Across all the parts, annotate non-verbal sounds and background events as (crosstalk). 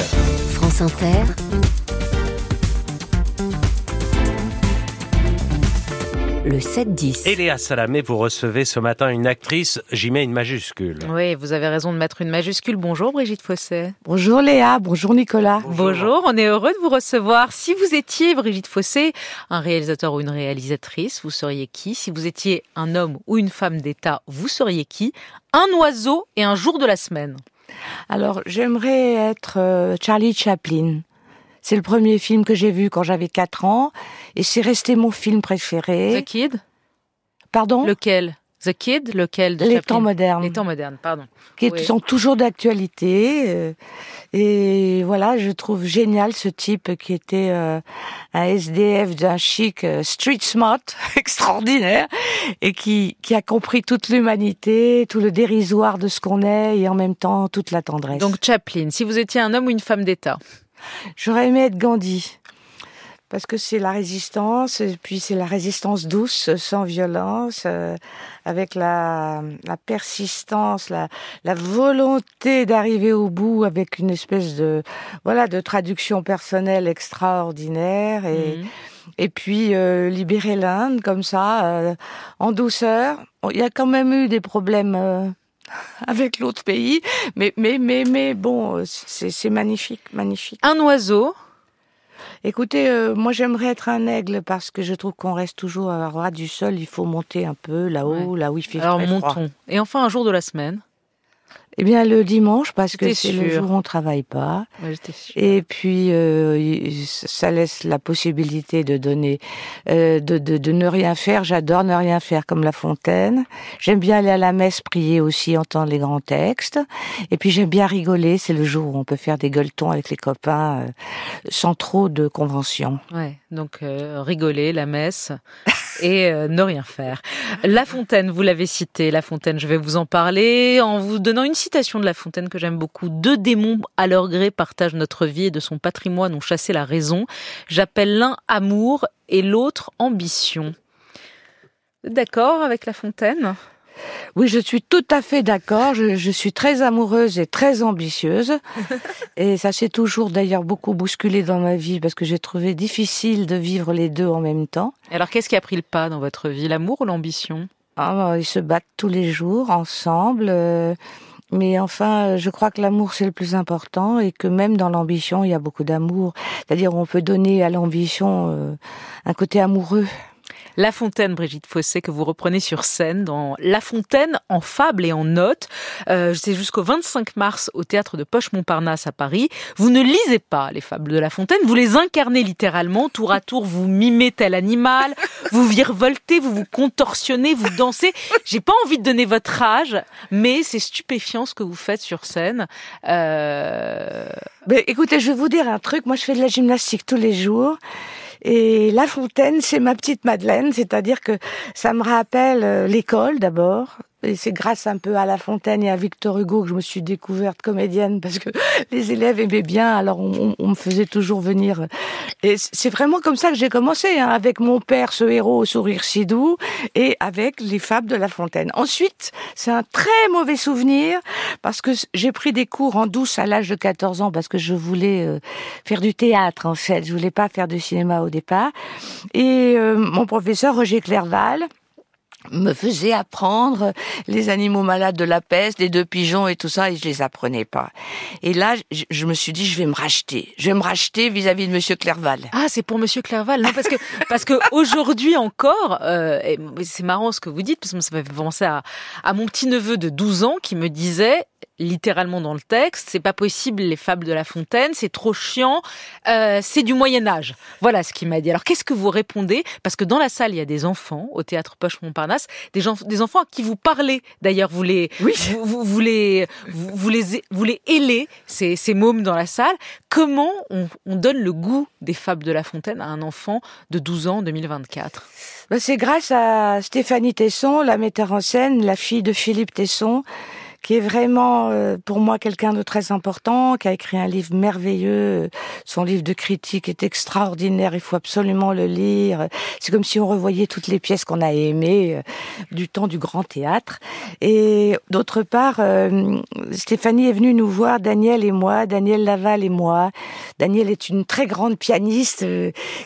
France Inter. Le 7-10. Eléa Salamé, vous recevez ce matin une actrice, j'y mets une majuscule. Oui, vous avez raison de mettre une majuscule. Bonjour Brigitte Fossé. Bonjour Léa, bonjour Nicolas. Bonjour. on est heureux de vous recevoir. Si vous étiez Brigitte Fossé, un réalisateur ou une réalisatrice, vous seriez qui? Si vous étiez un homme ou une femme d'État, vous seriez qui? Un oiseau et un jour de la semaine? Alors, j'aimerais être euh, Charlie Chaplin. C'est le premier film que j'ai vu quand j'avais 4 ans et c'est resté mon film préféré. The Kid? Pardon? Lequel? The Kid Lequel de Les Chaplin temps modernes. Les temps modernes, pardon. Qui Oui. sont toujours d'actualité. euh, et voilà, je trouve génial ce type qui était euh, un SDF d'un chic euh, street smart (laughs) extraordinaire et qui, qui a compris toute l'humanité, tout le dérisoire de ce qu'on est et en même temps toute la tendresse. Donc Chaplin, si vous étiez un homme ou une femme d'État? J'aurais aimé être Gandhi. Parce que c'est la résistance, et puis c'est la résistance douce, sans violence, euh, avec la, la persistance, la, la volonté d'arriver au bout, avec une espèce de voilà de traduction personnelle extraordinaire, et, Mhm. et puis euh, libérer l'Inde comme ça, euh, en douceur. Il y a quand même eu des problèmes. euh, (laughs) avec l'autre pays, mais mais mais mais bon, euh, c'est c'est magnifique, magnifique. Un oiseau Écoutez, euh, moi j'aimerais être un aigle parce que je trouve qu'on reste toujours à ras du sol. Il faut monter un peu là-haut, là où il fait Alors très froid. montons. Et enfin un jour de la semaine Eh bien le dimanche parce que c'est le jour où on travaille pas. Ouais, sûre. Et puis euh, ça laisse la possibilité de donner, euh, de, de, de ne rien faire. J'adore ne rien faire comme La Fontaine. J'aime bien aller à la messe, prier aussi, entendre les grands textes. Et puis j'aime bien rigoler. C'est le jour où on peut faire des gueuletons avec les copains euh, sans trop de conventions. Ouais, donc euh, rigoler, la messe et euh, ne rien faire. La Fontaine, vous l'avez cité, La Fontaine, je vais vous en parler en vous donnant une citation de La Fontaine que j'aime beaucoup. Deux démons à leur gré partagent notre vie et de son patrimoine ont chassé la raison. J'appelle l'un amour et l'autre ambition. D'accord avec La Fontaine Oui, je suis tout à fait d'accord. Je, je suis très amoureuse et très ambitieuse. (laughs) et ça s'est toujours d'ailleurs beaucoup bousculé dans ma vie parce que j'ai trouvé difficile de vivre les deux en même temps. Alors qu'est-ce qui a pris le pas dans votre vie, l'amour ou l'ambition? Ah, bah, ils se battent tous les jours ensemble. euh, mais enfin, euh, je crois que l'amour c'est le plus important et que même dans l'ambition, il y a beaucoup d'amour. C'est-à-dire, on peut donner à l'ambition euh, un côté amoureux. La Fontaine, Brigitte Fossé, que vous reprenez sur scène dans La Fontaine en fable et en notes. Euh, C'est jusqu'au 25 mars au théâtre de Poche-Montparnasse à Paris. Vous ne lisez pas les fables de La Fontaine, vous les incarnez littéralement. Tour à tour, vous mimez tel animal, vous virevoltez, vous vous contorsionnez, vous dansez. J'ai pas envie de donner votre âge, mais c'est stupéfiant ce que vous faites sur scène. Euh... Ben, écoutez, je vais vous dire un truc. Moi, je fais de la gymnastique tous les jours. Et La Fontaine, c'est ma petite Madeleine, c'est-à-dire que ça me rappelle euh, l'école d'abord. Et c'est grâce un peu à La Fontaine et à Victor Hugo que je me suis découverte comédienne parce que (laughs) les élèves aimaient bien, alors on, me faisait toujours venir. Et c'est vraiment comme ça que j'ai commencé, hein, avec mon père, ce héros au sourire si doux, et avec les fables de La Fontaine. Ensuite, c'est un très mauvais souvenir parce que j'ai pris des cours en douce à l'âge de 14 ans parce que je voulais euh, faire du théâtre en fait. Je voulais pas faire du cinéma au départ. Et euh, mon professeur Roger Clerval me faisait apprendre les animaux malades de la peste, les deux pigeons et tout ça, et je les apprenais pas. Et là, je, me suis dit, je vais me racheter. Je vais me racheter vis-à-vis de Monsieur Clerval. Ah, c'est pour Monsieur Clerval. Non, parce que (laughs) parce que aujourd'hui encore, euh, c'est marrant ce que vous dites parce que ça m'a fait penser à, à mon petit neveu de 12 ans qui me disait littéralement dans le texte, c'est pas possible les fables de La Fontaine, c'est trop chiant, euh, c'est du Moyen Âge. Voilà ce qu'il m'a dit. Alors qu'est-ce que vous répondez? Parce que dans la salle il y a des enfants au théâtre Poche Montparnasse, des gens, des enfants à qui vous parlez. D'ailleurs vous les, Oui. vous, vous, vous les, vous, vous les, vous les ailez ces, ces mômes dans la salle. Comment on, on donne le goût des fables de La Fontaine à un enfant de 12 ans en 2024 Ben, c'est grâce à Stéphanie Tesson, la metteur en scène, la fille de Philippe Tesson, qui est vraiment euh, pour moi quelqu'un de très important, qui a écrit un livre merveilleux. Son livre de critique est extraordinaire, il faut absolument le lire. C'est comme si on revoyait toutes les pièces qu'on a aimées du temps du grand théâtre. Et d'autre part, Stéphanie est venue nous voir, Daniel et moi, Daniel Laval et moi. Daniel est une très grande pianiste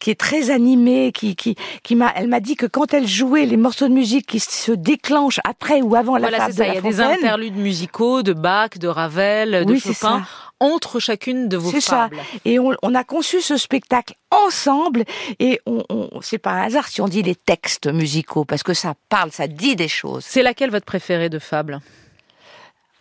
qui est très animée, qui, qui, qui m'a, elle m'a dit que quand elle jouait les morceaux de musique qui se déclenchent après ou avant la voilà, de ça. Il y a des interludes musicaux de Bach, de Ravel, de Chopin entre chacune de vos fables. Ça. Et on, on, a conçu ce spectacle ensemble et on, on c'est pas un hasard si on dit les textes musicaux parce que ça parle, ça dit des choses. C'est laquelle votre préférée de fable?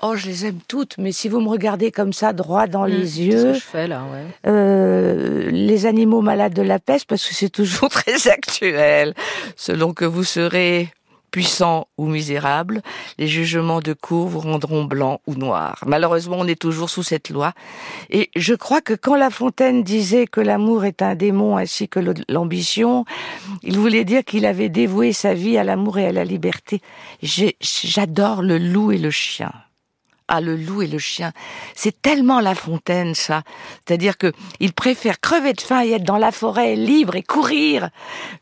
Oh, je les aime toutes, mais si vous me regardez comme ça, droit dans les mmh, yeux, ce que je fais là, ouais. euh, les animaux malades de la peste, parce que c'est toujours (laughs) très actuel, selon que vous serez puissant ou misérable, les jugements de cour vous rendront blanc ou noir. Malheureusement, on est toujours sous cette loi. Et je crois que quand La Fontaine disait que l'amour est un démon ainsi que l'ambition, il voulait dire qu'il avait dévoué sa vie à l'amour et à la liberté. J'adore le loup et le chien. Ah, le loup et le chien. C'est tellement La Fontaine, ça. C'est-à-dire que il préfère crever de faim et être dans la forêt libre et courir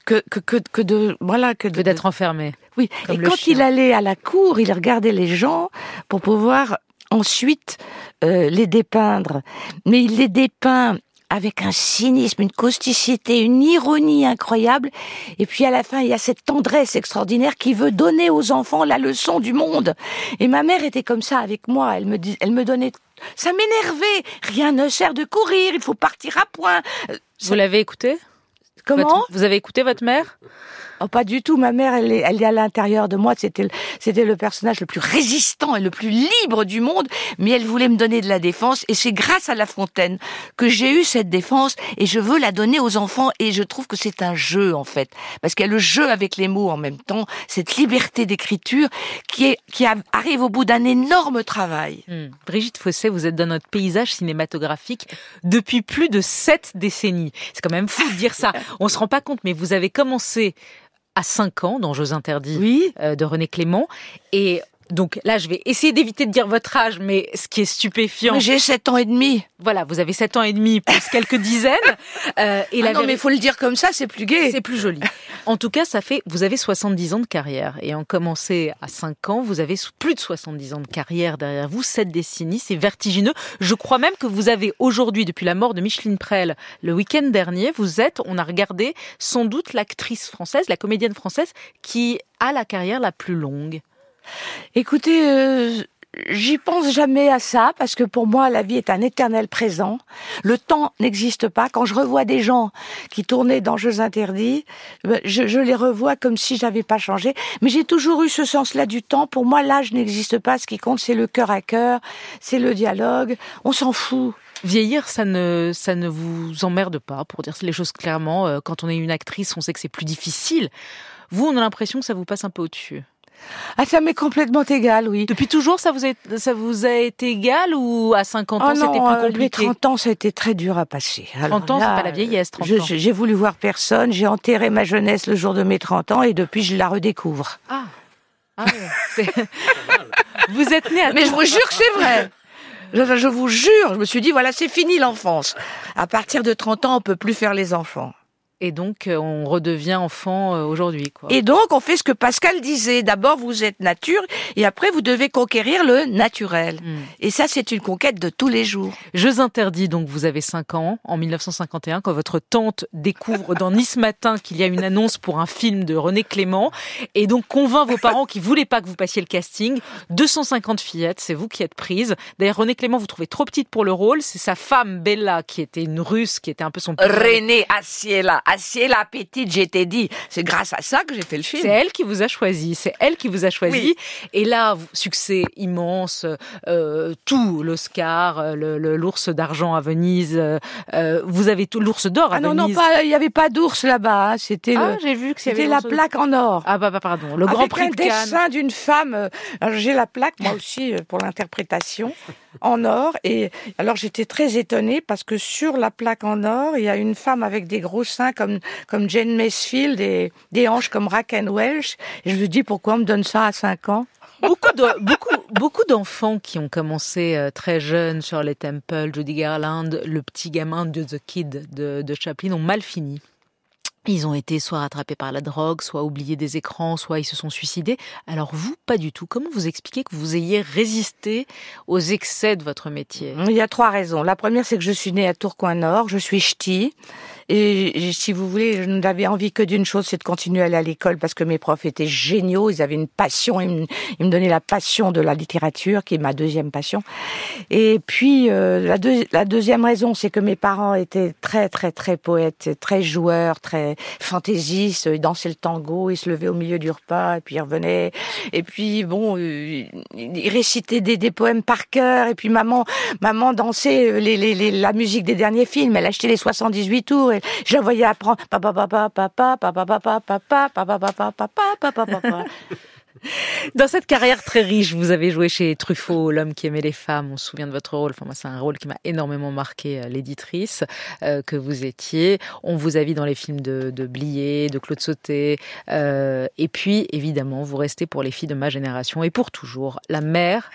que, que, que, que de, voilà, que d'être enfermé. Oui. et quand il allait à la cour, il regardait les gens pour pouvoir ensuite euh, les dépeindre. Mais il les dépeint avec un cynisme, une causticité, une ironie incroyable. Et puis à la fin, il y a cette tendresse extraordinaire qui veut donner aux enfants la leçon du monde. Et ma mère était comme ça avec moi. Elle me, elle me donnait... Ça m'énervait. Rien ne sert de courir. Il faut partir à point. Euh, Vous l'avez écouté Comment? Vous avez écouté votre mère? Oh, pas du tout. Ma mère, elle est, elle est à l'intérieur de moi. C'était, c'était le personnage le plus résistant et le plus libre du monde. Mais elle voulait me donner de la défense. Et c'est grâce à La Fontaine que j'ai eu cette défense. Et je veux la donner aux enfants. Et je trouve que c'est un jeu, en fait. Parce qu'il y a le jeu avec les mots en même temps. Cette liberté d'écriture qui est, qui arrive au bout d'un énorme travail. Hmm. Brigitte Fossé, vous êtes dans notre paysage cinématographique depuis plus de sept décennies. C'est quand même fou de dire ça. (laughs) On se rend pas compte, mais vous avez commencé à 5 ans dans Jeux interdits oui. Euh, de René Clément. Et donc là, je vais essayer d'éviter de dire votre âge, mais ce qui est stupéfiant. J'ai 7 ans et demi. Voilà, vous avez 7 ans et demi, plus quelques dizaines. (laughs) Euh, et ah non, mais il faut le dire comme ça, c'est plus gai. C'est plus joli. En tout cas, ça fait, vous avez 70 ans de carrière. Et en commencé à 5 ans, vous avez plus de 70 ans de carrière derrière vous, 7 décennies, c'est vertigineux. Je crois même que vous avez aujourd'hui, depuis la mort de Micheline Prel, le week-end dernier, vous êtes, on a regardé, sans doute l'actrice française, la comédienne française, qui a la carrière la plus longue. Écoutez, euh, j'y pense jamais à ça parce que pour moi la vie est un éternel présent. Le temps n'existe pas. Quand je revois des gens qui tournaient dans Jeux interdits, ben, je, je les revois comme si j'avais pas changé. Mais j'ai toujours eu ce sens-là du temps. Pour moi, l'âge n'existe pas. Ce qui compte, c'est le cœur à cœur, c'est le dialogue. On s'en fout. Vieillir, ça ne, ça ne vous emmerde pas, pour dire les choses clairement. Euh, quand on est une actrice, on sait que c'est plus difficile. Vous, on a l'impression que ça vous passe un peu au-dessus. Ah, ça m'est complètement égal, oui. Depuis toujours, ça vous, a, ça vous a été égal ou à 50 ans, c'était plus euh, compliqué Les 30 ans, ça a été très dur à passer. 30 ans, c'est pas la vieillesse, 30 ans. J'ai voulu voir personne, j'ai enterré ma jeunesse le jour de mes 30 ans et depuis, je la redécouvre. Ah, ah (laughs) Vous êtes né à Mais je vous jure que c'est vrai je, je vous jure, je me suis dit, voilà, c'est fini l'enfance. À partir de 30 ans, on peut plus faire les enfants. Et donc, euh, on redevient enfant euh, aujourd'hui. Et donc, on fait ce que Pascal disait. D'abord, vous êtes nature, et après, vous devez conquérir le naturel. Hmm. Et ça, c'est une conquête de tous les jours. Jeux interdits, donc vous avez 5 ans, en 1951, quand votre tante découvre dans Nice Matin qu'il y a une annonce pour un film de René Clément, et donc convainc vos parents qui voulaient pas que vous passiez le casting. 250 fillettes, c'est vous qui êtes prise. D'ailleurs, René Clément, vous trouvez trop petite pour le rôle. C'est sa femme, Bella, qui était une russe, qui était un peu son... René Assiela assieds la petite, j'étais dit. C'est grâce à ça que j'ai fait le film. C'est elle qui vous a choisi. C'est elle qui vous a choisi. Et là, succès immense, euh, tout, l'Oscar, euh, l'ours d'argent à Venise. Euh, vous avez tout, l'ours d'or à Venise. Ah non, non, il n'y avait pas d'ours là-bas. Hein. C'était ah, j'ai vu que c'était la plaque en or. Ah bah, bah pardon, le Grand Prix de Cannes. dessin d'une femme. J'ai la plaque moi aussi pour l'interprétation. En or. Et alors j'étais très étonnée parce que sur la plaque en or, il y a une femme avec des gros seins comme comme Jane Macefield et des hanches comme Raquel Welch. Et je me dis pourquoi on me donne ça à 5 ans? Beaucoup, beaucoup, beaucoup d'enfants qui ont commencé euh, très jeunes sur les temples, Judy Garland, le petit gamin de The Kid de Chaplin, ont mal fini. Ils ont été soit rattrapés par la drogue, soit oubliés des écrans, soit ils se sont suicidés. Alors vous, pas du tout. Comment vous expliquez que vous ayez résisté aux excès de votre métier? Il y a trois raisons. La première, c'est que je suis née à Tourcoing-Nord, je suis ch'ti. Et, si vous voulez, je n'avais envie que d'une chose, c'est de continuer à aller à l'école parce que mes profs étaient géniaux, ils avaient une passion, ils me, donnaient la passion de la littérature, qui est ma deuxième passion. Et puis, euh, la, deuxième raison, c'est que mes parents étaient très, très, très poètes, très joueurs, très fantaisistes, ils dansaient le tango, ils se levaient au milieu du repas, et puis ils revenaient. Et puis, bon, euh, ils récitaient des, poèmes par cœur, et puis maman, maman dansait les, la musique des derniers films, elle achetait les 78 tours, je voyais apprendre Dans cette carrière très riche, vous avez joué chez Truffaut, l'homme qui aimait les femmes. On se souvient de votre rôle. Enfin, c'est un rôle qui m'a énormément marqué, euh, l'éditrice euh, que vous étiez. On vous a vu dans les films de, de Blier, de Claude Sauté. Euh, et puis, évidemment, vous restez pour les filles de ma génération et pour toujours la mère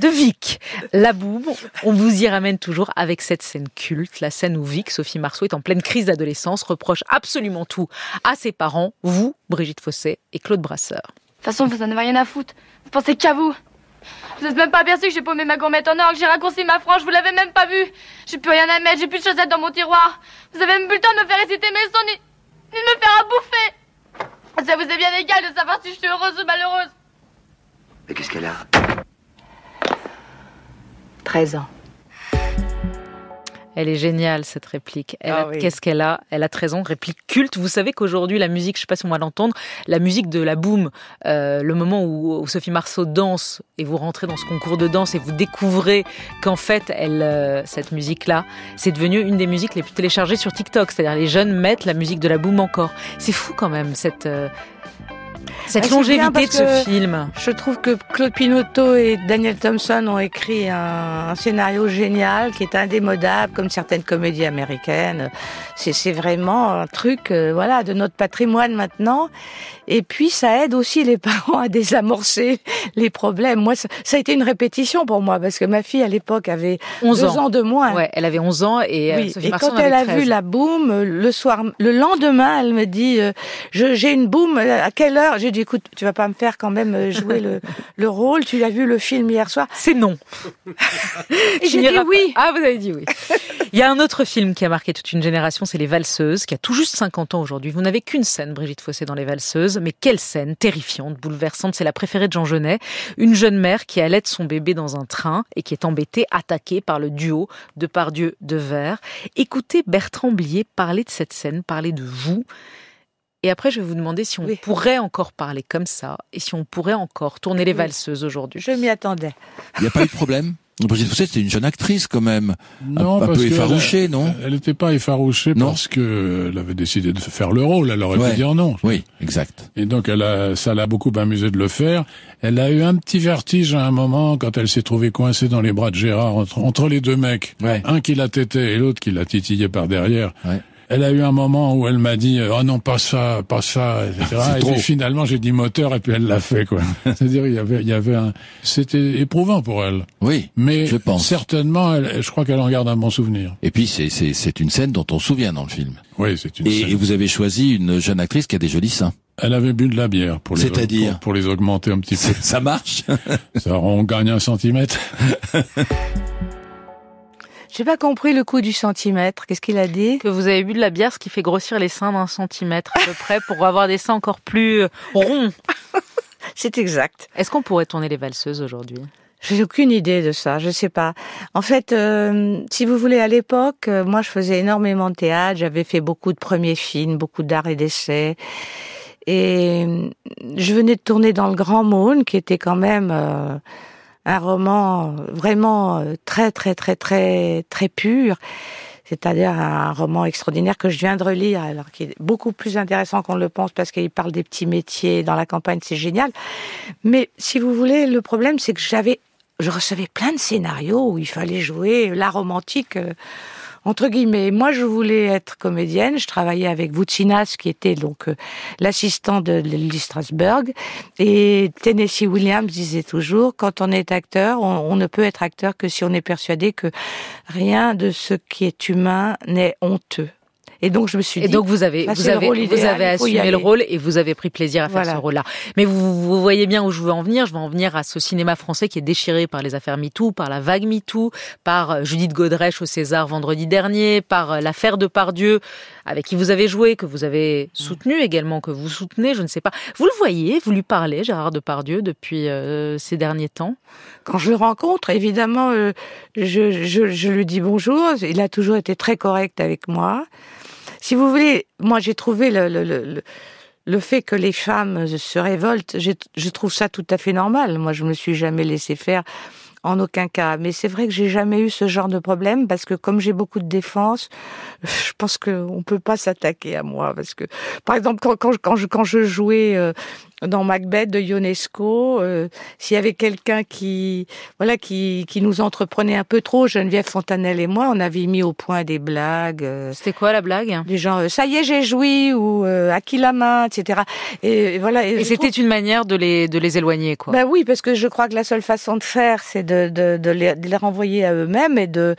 de Vic, (laughs) la boum. On vous y ramène toujours avec cette scène culte, la scène où Vic, Sophie Marceau, est en pleine crise d'adolescence, reproche absolument tout à ses parents, vous, Brigitte Fossé et Claude Brasseur. De toute façon, vous en avez rien à foutre. Vous pensez qu'à vous. Vous n'êtes même pas aperçu que j'ai paumé ma gourmette en or, que j'ai raccourci ma frange, vous l'avez même pas vu. J'ai plus rien à mettre, j'ai plus de chaussettes dans mon tiroir. Vous avez même plus le temps de me faire réciter mes sons, ni, ni de me faire à bouffer. Ça vous est bien égal de savoir si je suis heureuse ou malheureuse. Mais qu'est-ce qu'elle a? 13 ans. Elle est géniale cette réplique. Ah qu'est-ce qu'elle a? Elle a 13 ans, réplique culte. Vous savez qu'aujourd'hui la musique, je ne sais pas si on va l'entendre, la musique de la boom, euh, le moment où, Sophie Marceau danse et vous rentrez dans ce concours de danse et vous découvrez qu'en fait elle, euh, cette musique-là, c'est devenu une des musiques les plus téléchargées sur TikTok. C'est-à-dire les jeunes mettent la musique de la boom encore. C'est fou quand même cette euh, cette longévité de ce film. Je trouve que Claude Pinotto et Daniel Thompson ont écrit un, scénario génial qui est indémodable, comme certaines comédies américaines. C'est vraiment un truc, euh, voilà, de notre patrimoine maintenant. Et puis ça aide aussi les (laughs) parents à désamorcer les problèmes. Moi, ça, a été une répétition pour moi parce que ma fille à l'époque avait 11 deux ans. de moins. Ouais, elle avait 11 ans et, euh, et quand elle a vu la boum le soir, le lendemain, elle me dit, euh, j'ai une boum. À quelle heure? J'ai dit, écoute, tu vas pas me faire quand même euh, jouer le, (laughs) le rôle. Tu as vu le film hier soir? C'est non. (laughs) j'ai dit oui. Ah, vous avez dit oui. Il y a un autre film qui a marqué toute une génération, c'est Les Valseuses, qui a tout juste 50 ans aujourd'hui. Vous n'avez qu'une scène, Brigitte Fossé, dans Les Valseuses, mais quelle scène terrifiante, bouleversante. C'est la préférée de Jean Genet. Une jeune mère qui allait son bébé dans un train et qui est embêtée, attaquée par le duo de Pardieu de Verre. Écoutez Bertrand Blier parler de cette scène, parler de vous. Et après, je vais vous demander si on pourrait encore parler comme ça et si on pourrait encore tourner les valseuses aujourd'hui. Je m'y attendais. Il n'y a pas eu de problème? Brigitte Fossé, c'était une jeune actrice quand même, non, un, peu effarouchée, non Elle n'était pas effarouchée parce que elle avait décidé de faire le rôle. Elle aurait pu dire non. Oui, exact. Et donc elle a, ça l'a beaucoup amusé de le faire. Elle a eu un petit vertige à un moment quand elle s'est trouvée coincée dans les bras de Gérard entre, entre les deux mecs, un qui la têtait et l'autre qui la titillait par derrière. Ouais elle a eu un moment où elle m'a dit oh non pas ça pas ça etc et puis finalement j'ai dit moteur et puis elle l'a fait quoi. (laughs) C'est-à-dire il y avait il y avait un c'était éprouvant pour elle. Oui mais je pense. certainement elle, je crois qu'elle en garde un bon souvenir. Et puis c'est c'est c'est une scène dont on se souvient dans le film. Oui c'est une et, scène. et vous avez choisi une jeune actrice qui a des jolis seins. Elle avait bu de la bière pour les, C'est-à-dire pour, les augmenter un petit peu. Ça marche. Ça, on gagne un centimètre. (laughs) J'ai pas compris le coup du centimètre. Qu'est-ce qu'il a dit Que vous avez bu de la bière, ce qui fait grossir les seins d'un centimètre à peu (laughs) près pour avoir des seins encore plus euh, ronds. (laughs) C'est exact. Est-ce qu'on pourrait tourner les valseuses aujourd'hui? J'ai aucune idée de ça, je sais pas. En fait, euh, si vous voulez, à l'époque, euh, moi, je faisais énormément de théâtre. J'avais fait beaucoup de premiers films, beaucoup d'art et d'essais, et je venais de tourner dans le Grand Monde, qui était quand même un roman vraiment euh, très très très très très pur c'est-à-dire un roman extraordinaire que je viens de relire, alors qui est beaucoup plus intéressant qu'on le pense parce qu'il parle des petits métiers dans la campagne, c'est génial. Mais si vous voulez, le problème, c'est que j'avais je recevais plein de scénarios où il fallait jouer la romantique. Euh, entre guillemets. Moi, je voulais être comédienne. Je travaillais avec Voutsinas, qui était donc euh, l'assistant de Lily Strasberg. Et Tennessee Williams disait toujours, quand on est acteur, on, ne peut être acteur que si on est persuadé que rien de ce qui est humain n'est honteux. Et donc je me suis dit. Et donc vous avez vous avez vous avez assumé le rôle et vous avez pris plaisir à faire ce rôle-là. Mais vous, vous, voyez bien où je veux en venir. Je veux en venir à ce cinéma français qui est déchiré par les affaires MeToo, par la vague MeToo, par euh, Judith Godrèche au César vendredi dernier, par euh, l'affaire de Pardieu avec qui vous avez joué, que vous avez soutenu également, que vous soutenez, je ne sais pas. Vous le voyez, vous lui parlez, Gérard Depardieu, depuis euh, ces derniers temps? Quand je le rencontre, évidemment, je, je, je lui dis bonjour. Il a toujours été très correct avec moi. Si vous voulez, moi j'ai trouvé le, le, le, fait que les femmes se révoltent, je trouve ça tout à fait normal. Moi je me suis jamais laissé faire en aucun cas. Mais c'est vrai que j'ai jamais eu ce genre de problème parce que comme j'ai beaucoup de défense, je pense qu'on peut pas s'attaquer à moi parce que, par exemple, quand, quand, quand, je, quand je jouais euh, dans Macbeth de Ionesco, euh, s'il y avait quelqu'un qui, voilà, qui, qui nous entreprenait un peu trop, Geneviève Fontanelle et moi, on avait mis au point des blagues. Euh, C'était quoi la blague? Des gens, euh, ça y est, j'ai joui ou à qui la main, etc. Et, voilà. Et, c'était une manière de les de les éloigner, quoi. Ben oui, parce que je crois que la seule façon de faire, c'est de, de, de, les, de les renvoyer à eux-mêmes et de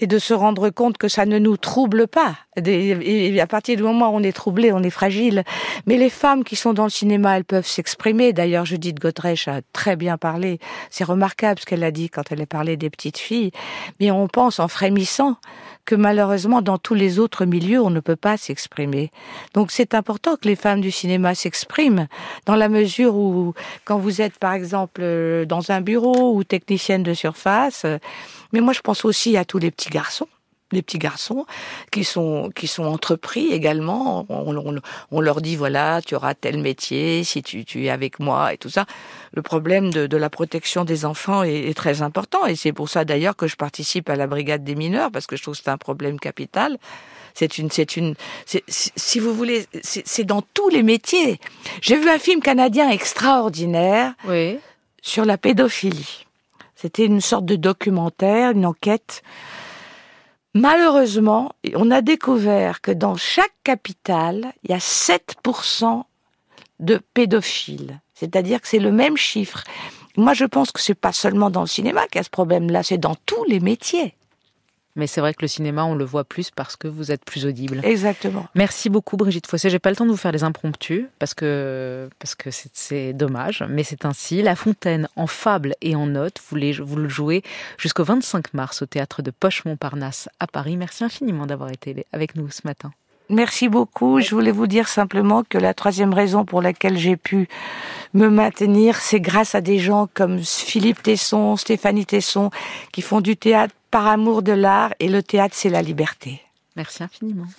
et de se rendre compte que ça ne nous trouble pas. Et à partir du moment où on est troublé, on est fragile. Mais les femmes qui sont dans le cinéma, elles peuvent s'exprimer. D'ailleurs, Judith Godrèche a très bien parlé. C'est remarquable ce qu'elle a dit quand elle a parlé des petites filles. Mais on pense en frémissant que malheureusement, dans tous les autres milieux, on ne peut pas s'exprimer. Donc c'est important que les femmes du cinéma s'expriment, dans la mesure où, quand vous êtes, par exemple, dans un bureau ou technicienne de surface, mais moi je pense aussi à tous les petits garçons les petits garçons qui sont qui sont entrepris également. On, leur dit voilà, tu auras tel métier si tu, tu es avec moi et tout ça. Le problème de, de la protection des enfants est, très important et c'est pour ça d'ailleurs que je participe à la brigade des mineurs parce que je trouve que c'est un problème capital. C'est une, c'est une, si vous voulez, c'est dans tous les métiers. J'ai vu un film canadien extraordinaire oui. sur la pédophilie. C'était une sorte de documentaire, une enquête Malheureusement, on a découvert que dans chaque capitale, il y a 7% de pédophiles. C'est-à-dire que c'est le même chiffre. Moi, je pense que c'est pas seulement dans le cinéma qu'il y a ce problème-là, c'est dans tous les métiers. Mais c'est vrai que le cinéma, on le voit plus parce que vous êtes plus audible. Exactement. Merci beaucoup, Brigitte Fossé. J'ai pas le temps de vous faire des impromptus parce que parce que c'est dommage, mais c'est ainsi. La Fontaine en fable et en notes, vous, vous le jouez jusqu'au 25 mars au théâtre de Poche-Montparnasse à Paris. Merci infiniment d'avoir été avec nous ce matin. Merci beaucoup. Je voulais vous dire simplement que la troisième raison pour laquelle j'ai pu me maintenir, c'est grâce à des gens comme Philippe Tesson, Stéphanie Tesson, qui font du théâtre par amour de l'art et le théâtre, c'est la liberté. Merci infiniment.